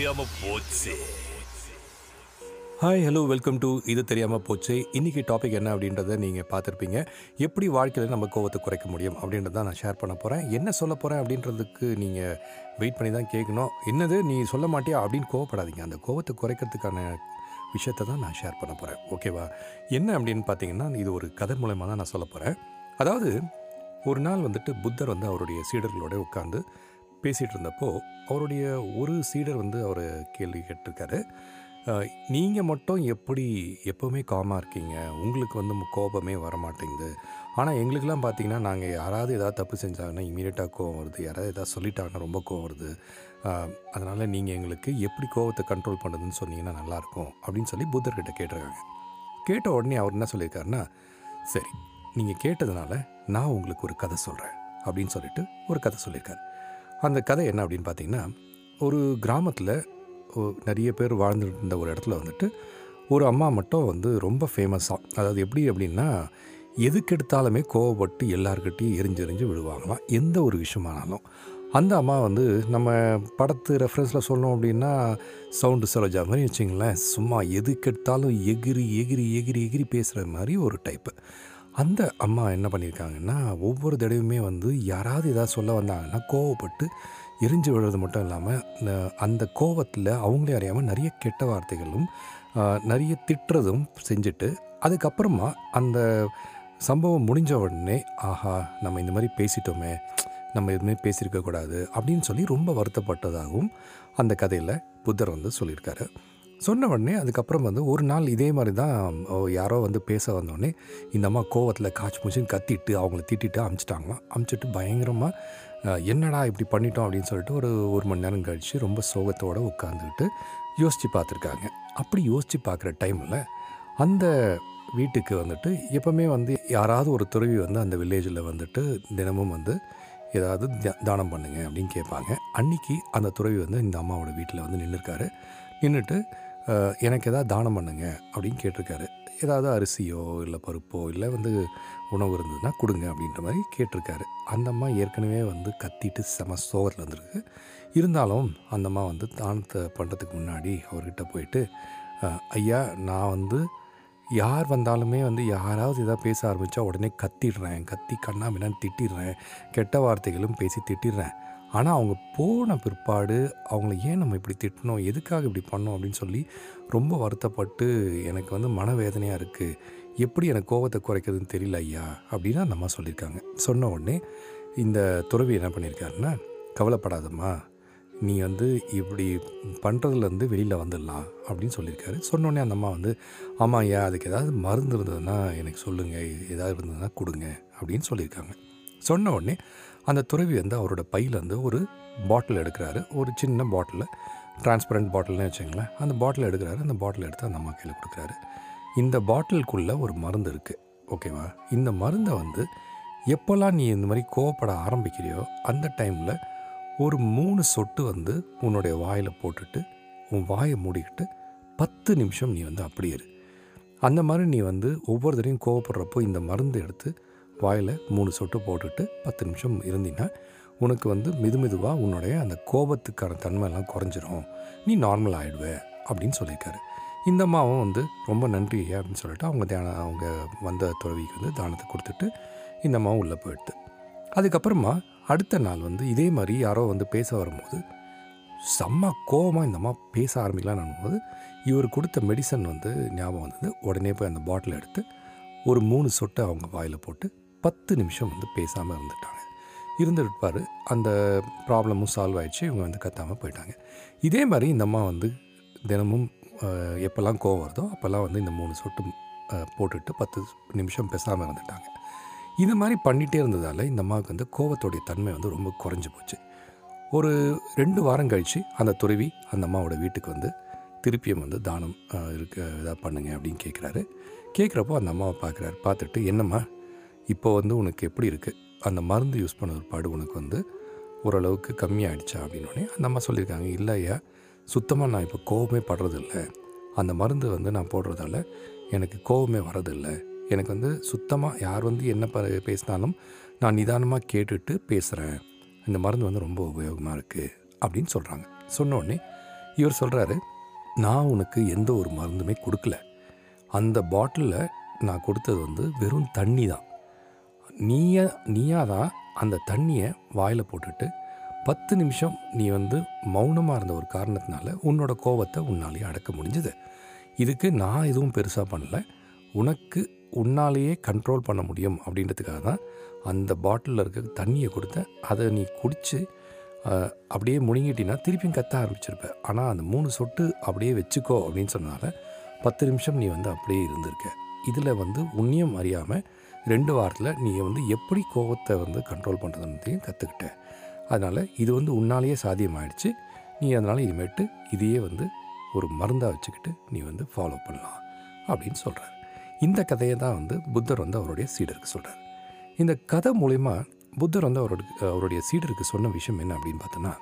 தெரியாம போச்சு. Hi hello welcome to இது தெரியாமல் போச்சு. இன்றைக்கி டாபிக் என்ன அப்படின்றத நீங்கள் பார்த்துருப்பீங்க. எப்படி வாழ்க்கையில் நம்ம கோவத்தை குறைக்க முடியும் அப்படின்றத நான் ஷேர் பண்ண போகிறேன் என்ன சொல்ல போகிறேன் அப்படின்றதுக்கு நீங்கள் வெயிட் பண்ணி தான் கேட்கணும். என்னது நீ சொல்ல மாட்டியா அப்படின்னு கோவப்படாதீங்க. அந்த கோவத்தை குறைக்கிறதுக்கான விஷயத்தை தான் நான் ஷேர் பண்ண போகிறேன் ஓகேவா என்ன அப்படின்னு பார்த்தீங்கன்னா இது ஒரு கதை மூலயமா தான் நான் சொல்ல போகிறேன் அதாவது ஒரு நாள் வந்துட்டு புத்தர் வந்து அவருடைய சீடர்களோட உட்காந்து பேசிகிட்டு இருந்தப்போ அவருடைய ஒரு சீடர் வந்து அவர் கேள்வி கேட்டிருக்காரு. நீங்கள் மட்டும் எப்படி எப்போவுமே காமாக இருக்கீங்க? உங்களுக்கு வந்து கோபமே வர மாட்டேங்குது ஆனால் எங்களுக்கெல்லாம் பார்த்தீங்கன்னா நாங்கள் யாராவது எதாவது தப்பு செஞ்சாங்கன்னா இமீடியட்டாக கோவம் வருது. யாராவது ஏதாவது சொல்லிட்டாங்கன்னா ரொம்ப கோவம் வருது. அதனால் நீங்கள் எங்களுக்கு எப்படி கோவத்தை கண்ட்ரோல் பண்ணுறதுன்னு சொன்னீங்கன்னா நல்லாயிருக்கும் அப்படின்னு சொல்லி புத்தர்கிட்ட கேட்டிருக்காங்க. கேட்ட உடனே அவர் என்ன சொல்லியிருக்காருன்னா சரி நீங்கள் கேட்டதுனால நான் உங்களுக்கு ஒரு கதை சொல்கிறேன் அப்படின்னு சொல்லிட்டு ஒரு கதை சொல்லியிருக்காரு. அந்த கதை என்ன அப்படின்னு பார்த்தீங்கன்னா ஒரு கிராமத்தில் நிறைய பேர் வாழ்ந்துட்டு இருந்த ஒரு இடத்துல வந்துட்டு ஒரு அம்மா மட்டும் வந்து ரொம்ப ஃபேமஸாக அதாவது எப்படி அப்படின்னா எதுக்கெடுத்தாலுமே கோவப்பட்டு எல்லாருக்கிட்டையும் எரிஞ்சு எரிஞ்சு விழுவாங்களாம். எந்த ஒரு விஷயமானாலும். அந்த அம்மா வந்து நம்ம படத்து ரெஃபரன்ஸில் சொல்லணும் அப்படின்னா சவுண்டு சரோஜா மாதிரி வச்சிங்களேன் சும்மா எதுக்கெடுத்தாலும் எகிரி எகிரி எகிரி எகிரி பேசுகிற மாதிரி ஒரு டைப்பு அந்த அம்மா என்ன பண்ணியிருக்காங்கன்னா ஒவ்வொரு தடவையுமே வந்து யாராவது ஏதாவது சொல்ல வந்தாங்கன்னா கோவப்பட்டு எரிஞ்சு விழுறது மட்டும் இல்லாமல் அந்த கோவத்தில் அவங்களே அறியாமல் நிறைய கெட்ட வார்த்தைகளும் நிறைய திட்டுறதும் செஞ்சுட்டு அதுக்கப்புறமா அந்த சம்பவம் முடிஞ்ச உடனே ஆஹா நம்ம இந்த மாதிரி பேசிட்டோமே நம்ம எதுவுமே பேசியிருக்கக்கூடாது அப்படின்னு சொல்லி ரொம்ப வருத்தப்பட்டதாகவும் அந்த கதையில் புத்தர் வந்து சொல்லியிருக்காரு. சொன்ன உடனே அதுக்கப்புறம் வந்து ஒரு நாள் இதே மாதிரி தான் யாரோ வந்து பேச வந்தோடனே இந்த அம்மா கோவத்தில் காய்ச்சி மூச்சின்னு கத்திட்டு அவங்கள திட்டிட்டு அமுச்சிட்டாங்களாம். அமுச்சிட்டு பயங்கரமாக என்னடா இப்படி பண்ணிட்டோம்? அப்படின்னு சொல்லிட்டு ஒரு ஒரு மணி நேரம் கழித்து ரொம்ப சோகத்தோடு உட்காந்துக்கிட்டு யோசித்து பார்த்துருக்காங்க. அப்படி யோசித்து பார்க்குற டைமில் அந்த வீட்டுக்கு வந்துட்டு எப்போவுமே வந்து யாராவது ஒரு துறவி வந்து அந்த வில்லேஜில் வந்துட்டு தினமும் வந்து ஏதாவது தானம் பண்ணுங்க அப்படின்னு கேட்பாங்க. அன்னைக்கு அந்த துறவி வந்து இந்த அம்மாவோட வீட்டில் வந்து நின்றுருக்காரு நின்றுட்டு எனக்கு எதாவது தானம் பண்ணுங்க அப்படின்னு கேட்டிருக்காரு. ஏதாவது அரிசியோ இல்லை பருப்போ இல்லை வந்து உணவு இருந்ததுன்னா கொடுங்க அப்படின்ற மாதிரி கேட்டிருக்காரு. அந்த அம்மா ஏற்கனவே வந்து கத்திட்டு செம சோகத்தில் வந்திருக்கு இருந்தாலும் அந்த அம்மா வந்து தானத்தை பண்ணுறதுக்கு முன்னாடி அவர்கிட்ட போயிட்டு ஐயா நான் வந்து யார் வந்தாலுமே வந்து யாராவது எதாவது பேச ஆரம்பித்தா உடனே கத்திடுறேன். கத்தி கண்ணாமின்னான்னு திட்டிடுறேன். கெட்ட வார்த்தைகளும் பேசி திட்டிடுறேன். ஆனால் அவங்க போன பிற்பாடு அவங்கள ஏன் நம்ம இப்படி திட்டணும்? எதுக்காக இப்படி பண்ணோம்? அப்படின்னு சொல்லி ரொம்ப வருத்தப்பட்டு எனக்கு வந்து மனவேதனையாக இருக்குது எப்படி எனக்கு கோவத்தை குறைக்கிறதுன்னு தெரியல ஐயா அப்படின்னு அந்த அம்மா சொல்லியிருக்காங்க. சொன்ன உடனே இந்த துறவி என்ன பண்ணியிருக்காருன்னா கவலைப்படாதம்மா. நீ வந்து இப்படி பண்ணுறதுலேருந்து வெளியில் வந்துடலாம் அப்படின்னு சொல்லியிருக்காரு. சொன்னோடனே அந்த அம்மா வந்து ஆமாம் ஐயா அதுக்கு ஏதாவது மருந்து இருந்ததுன்னா எனக்கு சொல்லுங்கள் ஏதாவது இருந்ததுன்னா கொடுங்க அப்படின்னு சொல்லியிருக்காங்க. சொன்ன உடனே அந்த துறவி வந்து அவரோட பையிலேருந்து ஒரு பாட்டில் எடுக்கிறாரு. ஒரு சின்ன பாட்டில் டிரான்ஸ்பரண்ட் பாட்டில்னு வச்சுங்களேன் அந்த பாட்டில் எடுக்கிறாரு. அந்த பாட்டில் எடுத்து அந்த அம்மா கையில் கொடுக்குறாரு. இந்த பாட்டிலுக்குள்ளே ஒரு மருந்து இருக்குது ஓகேவா இந்த மருந்தை வந்து எப்போல்லாம் நீ இந்த மாதிரி கோவப்பட ஆரம்பிக்கிறியோ அந்த டைமில் ஒரு மூணு சொட்டு வந்து உன்னுடைய வாயில் போட்டுட்டு உன் வாயை மூடிக்கிட்டு பத்து நிமிஷம் நீ வந்து அப்படியே இரு. அந்த மாதிரி நீ வந்து ஒவ்வொரு தடையும் கோவப்படுறப்போ இந்த மருந்து எடுத்து வாயில் மூணு சொட்டு போட்டுட்டு பத்து நிமிஷம் இருந்தீங்கன்னா உனக்கு வந்து மெதுமெதுவாக உன்னுடைய அந்த கோபத்துக்கான தன்மை எல்லாம் குறைஞ்சிரும். நீ நார்மல் ஆகிடுவ அப்படின்னு சொல்லியிருக்காரு. இந்த அம்மாவும் வந்து ரொம்ப நன்றி அப்படின்னு சொல்லிட்டு அவங்க தியானம் அவங்க வந்த துறவிக்கு வந்து தானத்தை கொடுத்துட்டு இந்த அம்மாவும் உள்ளே போயிடுது. அதுக்கப்புறமா அடுத்த நாள் வந்து இதே மாதிரி யாரோ வந்து பேச வரும்போது செம்ம கோவமாக இந்த அம்மா பேச ஆரம்பிக்கலான்னு போது இவர் கொடுத்த மெடிசன் வந்து ஞாபகம் வந்தது. உடனே போய் அந்த பாட்டில் எடுத்து ஒரு மூணு சொட்டை அவங்க வாயில் போட்டு பத்து நிமிஷம் வந்து பேசாமல் இருந்துட்டாங்க. இருந்துருப்பார் அந்த ப்ராப்ளமும் சால்வ் ஆகிடுச்சு இவங்க வந்து கத்தாமல் போயிட்டாங்க. இதே மாதிரி இந்த அம்மா வந்து தினமும் எப்போல்லாம் கோவம் வருதோ அப்போல்லாம் வந்து இந்த மூணு சொட்டு போட்டுட்டு பத்து நிமிஷம் பேசாமல் இருந்துட்டாங்க. இது மாதிரி பண்ணிகிட்டே இருந்ததால் இந்த அம்மாவுக்கு வந்து கோவத்தோடைய தன்மை வந்து ரொம்ப குறைஞ்சி போச்சு. ஒரு ரெண்டு வாரம் கழித்து அந்த துறவி அந்த அம்மாவோட வீட்டுக்கு வந்து திருப்பியும் வந்து தானம் இருக்க இதாக பண்ணுங்க அப்படின்னு கேட்குறாரு கேட்குறப்போ அந்த அம்மாவை பார்க்குறாரு பார்த்துட்டு என்னம்மா இப்போ வந்து உனக்கு எப்படி இருக்குது அந்த மருந்து யூஸ் பண்ண பாடு உனக்கு வந்து ஓரளவுக்கு கம்மியாகிடுச்சா அப்படின்னோடனே அந்த அம்மா சொல்லியிருக்காங்க இல்லை ஐயா சுத்தமாக நான் இப்போ கோவமே படுறதில்ல. அந்த மருந்து வந்து நான் போடுறதால எனக்கு கோவமே வரதில்லை எனக்கு வந்து சுத்தமாக யார் வந்து என்ன ப பேசினாலும் நான் நிதானமாக கேட்டுட்டு பேசுகிறேன் இந்த மருந்து வந்து ரொம்ப உபயோகமாக இருக்குது அப்படின்னு சொல்கிறாங்க சொன்னோடனே இவர் சொல்கிறாரு நான் உனக்கு எந்த ஒரு மருந்துமே கொடுக்கல. அந்த பாட்டிலில் நான் கொடுத்தது வந்து வெறும் தண்ணி தான். நீயா நீயா தான் அந்த தண்ணியை வாயில் போட்டுட்டு பத்து நிமிஷம் நீ வந்து மௌனமாக இருந்த ஒரு காரணத்தினால உன்னோட கோவத்தை உன்னாலேயே அடக்க முடிஞ்சுது. இதுக்கு நான் எதுவும் பெருசாக பண்ணல. உனக்கு உன்னாலேயே கண்ட்ரோல் பண்ண முடியும் அப்படின்றதுக்காக தான் அந்த பாட்டிலில் இருக்க தண்ணியை கொடுத்தேன். அதை நீ குடித்து அப்படியே முழுங்கிட்டினா திருப்பியும் கத்த ஆரம்பிச்சிருப்ப. ஆனால் அந்த மூணு சொட்டு அப்படியே வச்சுக்கோ அப்படின்னு சொன்னால பத்து நிமிஷம் நீ வந்து அப்படியே இருந்திருக்க. இதில் வந்து உன்னியம் அறியாமல் ரெண்டு வாரத்தில் நீ வந்து எப்படி கோபத்தை வந்து கண்ட்ரோல் பண்ணுறதுன்றதையும் கற்றுக்கிட்ட அதனால் இது வந்து உன்னாலேயே சாத்தியமாயிடுச்சு. நீ அதனால் இனிமேட்டு இதையே வந்து ஒரு மருந்தாக வச்சுக்கிட்டு நீ வந்து ஃபாலோ பண்ணலாம் அப்படின்னு சொல்கிறார் இந்த கதையை தான் வந்து புத்தர் வந்து அவருடைய சீடருக்கு சொல்கிறார் இந்த கதை மூலிமா புத்தர் வந்து அவரோட அவருடைய சீடருக்கு சொன்ன விஷயம் என்ன அப்படின்னு பார்த்தோன்னா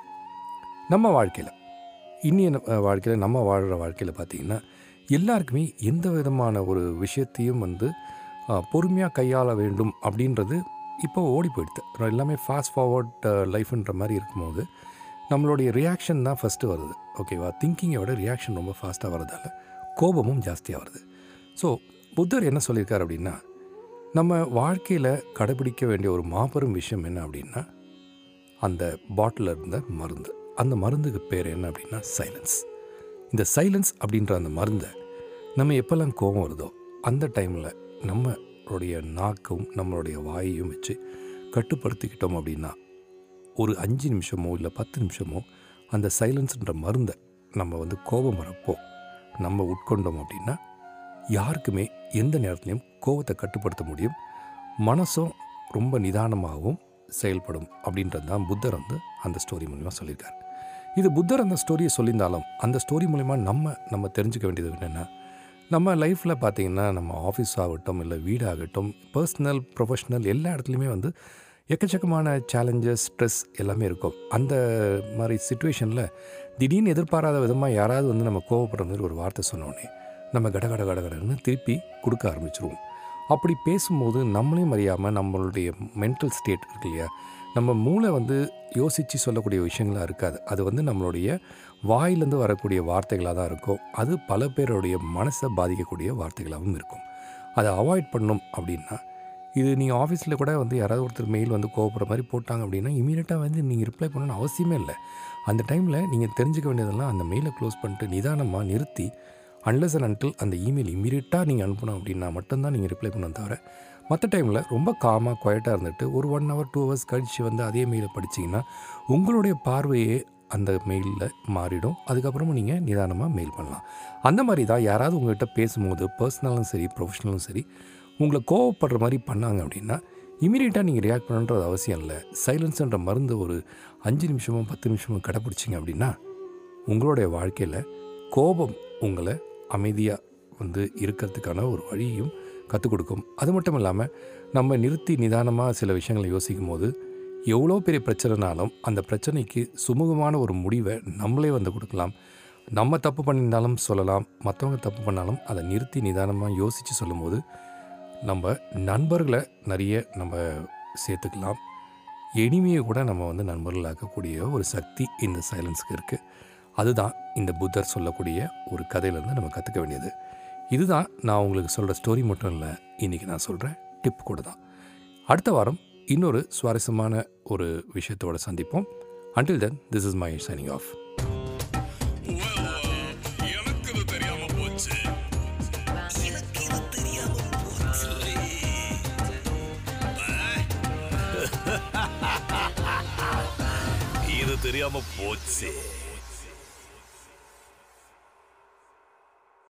நம்ம வாழ்க்கையில் இன்னிய வாழ்க்கையில் நம்ம வாழ்கிற வாழ்க்கையில் பார்த்திங்கன்னா எல்லாருக்குமே எந்த விதமான ஒரு விஷயத்தையும் வந்து பொறுமையாக கையாள வேண்டும் அப்படின்றது இப்போ ஓடி போயிடுது. எல்லாமே ஃபாஸ்ட் ஃபார்வர்ட் லைஃப்ன்ற மாதிரி இருக்கும்போது நம்மளுடைய ரியாக்ஷன் தான் ஃபஸ்ட்டு வருது. ஓகேவா திங்கிங்கை விட ரியாக்ஷன் ரொம்ப ஃபாஸ்ட்டாக வரதால கோபமும் ஜாஸ்தியாக வருது. ஸோ புத்தர் என்ன சொல்லியிருக்கார் அப்படின்னா நம்ம வாழ்க்கையில் கடைபிடிக்க வேண்டிய ஒரு மாபெரும் விஷயம் என்ன அப்படின்னா அந்த பாட்டிலில் இருந்த மருந்து. அந்த மருந்துக்கு பேர் என்ன அப்படின்னா சைலன்ஸ் இந்த சைலன்ஸ் அப்படின்ற அந்த மருந்தை நம்ம எப்போல்லாம் கோபம் வருதோ அந்த டைமில் நம்மளுடைய நாக்கும் நம்மளுடைய வாயையும் வச்சு கட்டுப்படுத்திக்கிட்டோம் அப்படின்னா ஒரு அஞ்சு நிமிஷமோ இல்லை பத்து நிமிஷமோ அந்த சைலன்ஸ்ன்ற மருந்தை நம்ம வந்து கோபம் வரப்போ நம்ம உட்கொண்டோம் அப்படின்னா யாருக்குமே எந்த நேரத்துலையும் கோபத்தை கட்டுப்படுத்த முடியும். மனசும் ரொம்ப நிதானமாகவும் செயல்படும் அப்படின்றது தான் புத்தர் வந்து அந்த ஸ்டோரி மூலிமா சொல்லியிருக்கார். இது புத்தர் அந்த ஸ்டோரியை சொல்லியிருந்தாலும் அந்த ஸ்டோரி மூலிமா நம்ம நம்ம தெரிஞ்சுக்க வேண்டியது என்னென்னா நம்ம லைஃப்பில் பார்த்தீங்கன்னா நம்ம ஆஃபீஸ் ஆகட்டும் இல்லை வீடாகட்டும் பர்சனல் ப்ரொஃபஷ்னல் எல்லா இடத்துலையுமே வந்து எக்கச்சக்கமான சேலஞ்சஸ் ஸ்ட்ரெஸ் எல்லாமே இருக்கும். அந்த மாதிரி சுச்சுவேஷனில் திடீர்னு எதிர்பாராத விதமாக யாராவது வந்து நம்ம கோவப்படுற மாதிரி ஒரு வார்த்தை சொன்னோடனே நம்ம கடகட கடகடன்னு திருப்பி கொடுக்க ஆரம்பிச்சிருவோம். அப்படி பேசும்போது நம்மளையும் அறியாமல் நம்மளுடைய மென்டல் ஸ்டேட் இருக்கு இல்லையா? நம்ம மூளை வந்து யோசித்து சொல்லக்கூடிய விஷயங்களாக இருக்காது. அது வந்து நம்மளுடைய வாயிலேருந்து வரக்கூடிய வார்த்தைகளாக தான் இருக்கும். அது பல பேருடைய மனசை பாதிக்கக்கூடிய வார்த்தைகளாகவும் இருக்கும். அதை அவாய்ட் பண்ணும் அப்படின்னா இது நீங்கள் ஆஃபீஸில் கூட வந்து யாராவது ஒருத்தர் மெயில் வந்து கோவப்படுற மாதிரி போட்டாங்க அப்படின்னா இமீடியட்டாக வந்து நீங்கள் ரிப்ளை பண்ணணும்னு அவசியமே இல்லை. அந்த டைமில் நீங்கள் தெரிஞ்சுக்க வேண்டியதெல்லாம் அந்த மெயிலை க்ளோஸ் பண்ணிட்டு நிதானமாக நிறுத்தி அன்லஸ் அண்ட் அன்டில் அந்த இமெயில் இமீடியட்டாக நீங்கள் அனுப்பணும் அப்படின்னா மட்டும்தான் நீங்கள் ரிப்ளை பண்ண தவிர மற்ற டைமில் ரொம்ப காமாக குவைட்டாக இருந்துட்டு ஒரு ஒன் ஹவர் டூ ஹவர்ஸ் கழித்து வந்து அதே மெயிலை படிச்சிங்கன்னா உங்களுடைய பார்வையே அந்த மெயிலில் மாறிடும். அதுக்கப்புறமா நீங்கள் நிதானமாக மெயில் பண்ணலாம். அந்த மாதிரி தான் யாராவது உங்கள்கிட்ட பேசும்போது பர்சனலும் சரி ப்ரொஃபஷனலும் சரி உங்களை கோவப்படுற மாதிரி பண்ணாங்க அப்படின்னா இமீடியட்டாக நீங்கள் ரியாக்ட் பண்ணுன்றது அவசியம் இல்லை. சைலன்ஸுன்ற மருந்து ஒரு அஞ்சு நிமிஷமோ பத்து நிமிஷமோ கடைப்பிடிச்சிங்க அப்படின்னா உங்களுடைய வாழ்க்கையில் கோபம் உங்களை அமைதியாக வந்து இருக்கிறதுக்கான ஒரு வழியும் கற்றுக் கொடுக்கும். அது மட்டும் இல்லாமல் நம்ம நிறுத்தி நிதானமாக சில விஷயங்களை யோசிக்கும் போது எவ்வளோ பெரிய பிரச்சனைனாலும் அந்த பிரச்சனைக்கு சுமூகமான ஒரு முடிவை நம்மளே வந்து கொடுக்கலாம். நம்ம தப்பு பண்ணியிருந்தாலும் சொல்லலாம் மற்றவங்க தப்பு பண்ணாலும் அதை நிறுத்தி நிதானமாக யோசித்து சொல்லும்போது நம்ம நண்பர்களை நிறைய நம்ம சேர்த்துக்கலாம். எளிமையை கூட நம்ம வந்து நண்பர்களாக்கக்கூடிய ஒரு சக்தி இந்த சைலன்ஸுக்கு இருக்குது அதுதான் இந்த புத்தர் சொல்லக்கூடிய ஒரு கதையிலேருந்து நம்ம கற்றுக்க வேண்டியது. இதுதான் நான் உங்களுக்கு சொல்கிற ஸ்டோரி மட்டும் இல்லை இன்றைக்கி நான் சொல்கிறேன் டிப் கூட தான். அடுத்த வாரம் இன்னொரு சுவாரஸ்யமான ஒரு விஷயத்தோடு சந்திப்போம். Until then this is my signing off இது தெரியாம போச்சு.